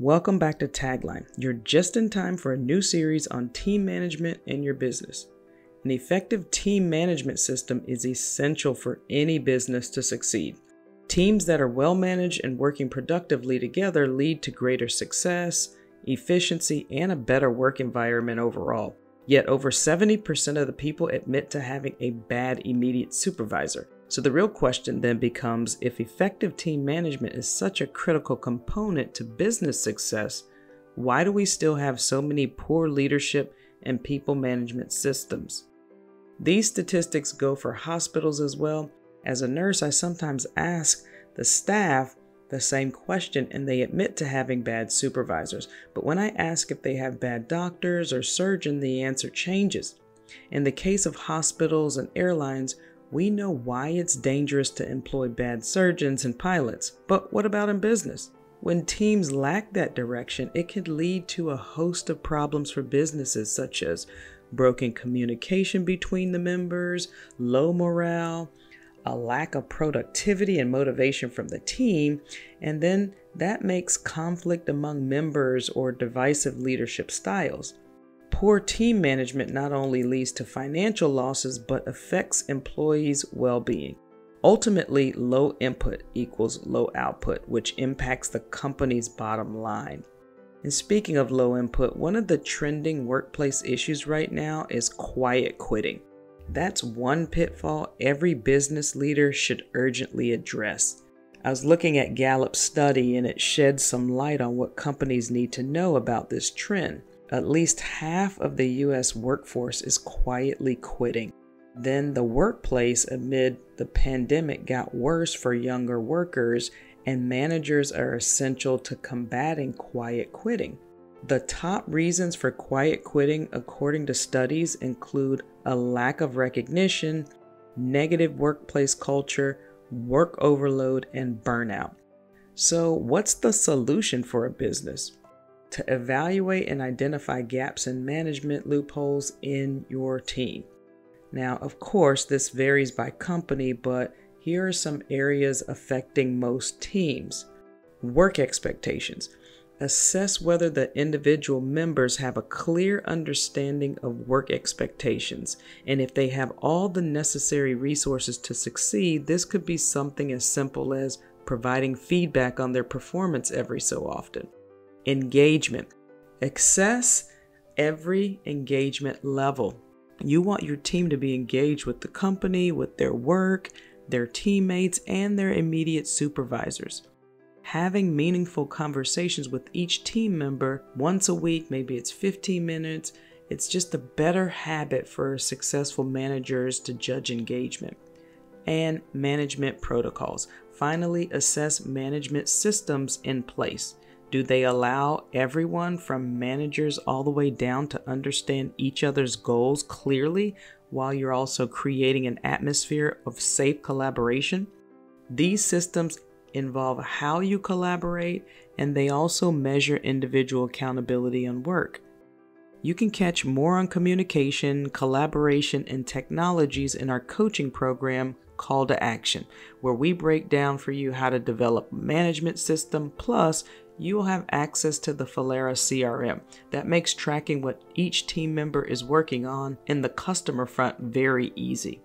Welcome back to Tagline. You're just in time for a new series on team management in your business. An effective team management system is essential for any business to succeed. Teams that are well managed and working productively together lead to greater success, efficiency, and a better work environment overall. Yet, over 70% of the people admit to having a bad immediate supervisor. So the real question then becomes if effective team management is such a critical component to business success, why do we still have so many poor leadership and people management systems? These statistics go for hospitals as well. As a nurse, I sometimes ask the staff the same question and they admit to having bad supervisors. But when I ask if they have bad doctors or surgeon, the answer changes. In the case of hospitals and airlines, we know why it's dangerous to employ bad surgeons and pilots, but what about in business? When teams lack that direction, it can lead to a host of problems for businesses, such as broken communication between the members, low morale, a lack of productivity and motivation from the team, and then that makes conflict among members or divisive leadership styles. Poor team management not only leads to financial losses but affects employees' well being. Ultimately, low input equals low output, which impacts the company's bottom line. And speaking of low input, one of the trending workplace issues right now is quiet quitting. That's one pitfall every business leader should urgently address. I was looking at Gallup's study and it sheds some light on what companies need to know about this trend. At least half of the US workforce is quietly quitting. Then the workplace amid the pandemic got worse for younger workers, and managers are essential to combating quiet quitting. The top reasons for quiet quitting, according to studies, include a lack of recognition, negative workplace culture, work overload, and burnout. So, what's the solution for a business? to evaluate and identify gaps in management loopholes in your team. Now, of course, this varies by company, but here are some areas affecting most teams. Work expectations. Assess whether the individual members have a clear understanding of work expectations, and if they have all the necessary resources to succeed, this could be something as simple as providing feedback on their performance every so often engagement. Access every engagement level. You want your team to be engaged with the company, with their work, their teammates, and their immediate supervisors. Having meaningful conversations with each team member once a week, maybe it's 15 minutes, it's just a better habit for successful managers to judge engagement. And management protocols. Finally, assess management systems in place. Do they allow everyone from managers all the way down to understand each other's goals clearly while you're also creating an atmosphere of safe collaboration? These systems involve how you collaborate and they also measure individual accountability on work. You can catch more on communication, collaboration, and technologies in our coaching program, Call to Action, where we break down for you how to develop management system plus you will have access to the Phalera CRM that makes tracking what each team member is working on in the customer front very easy.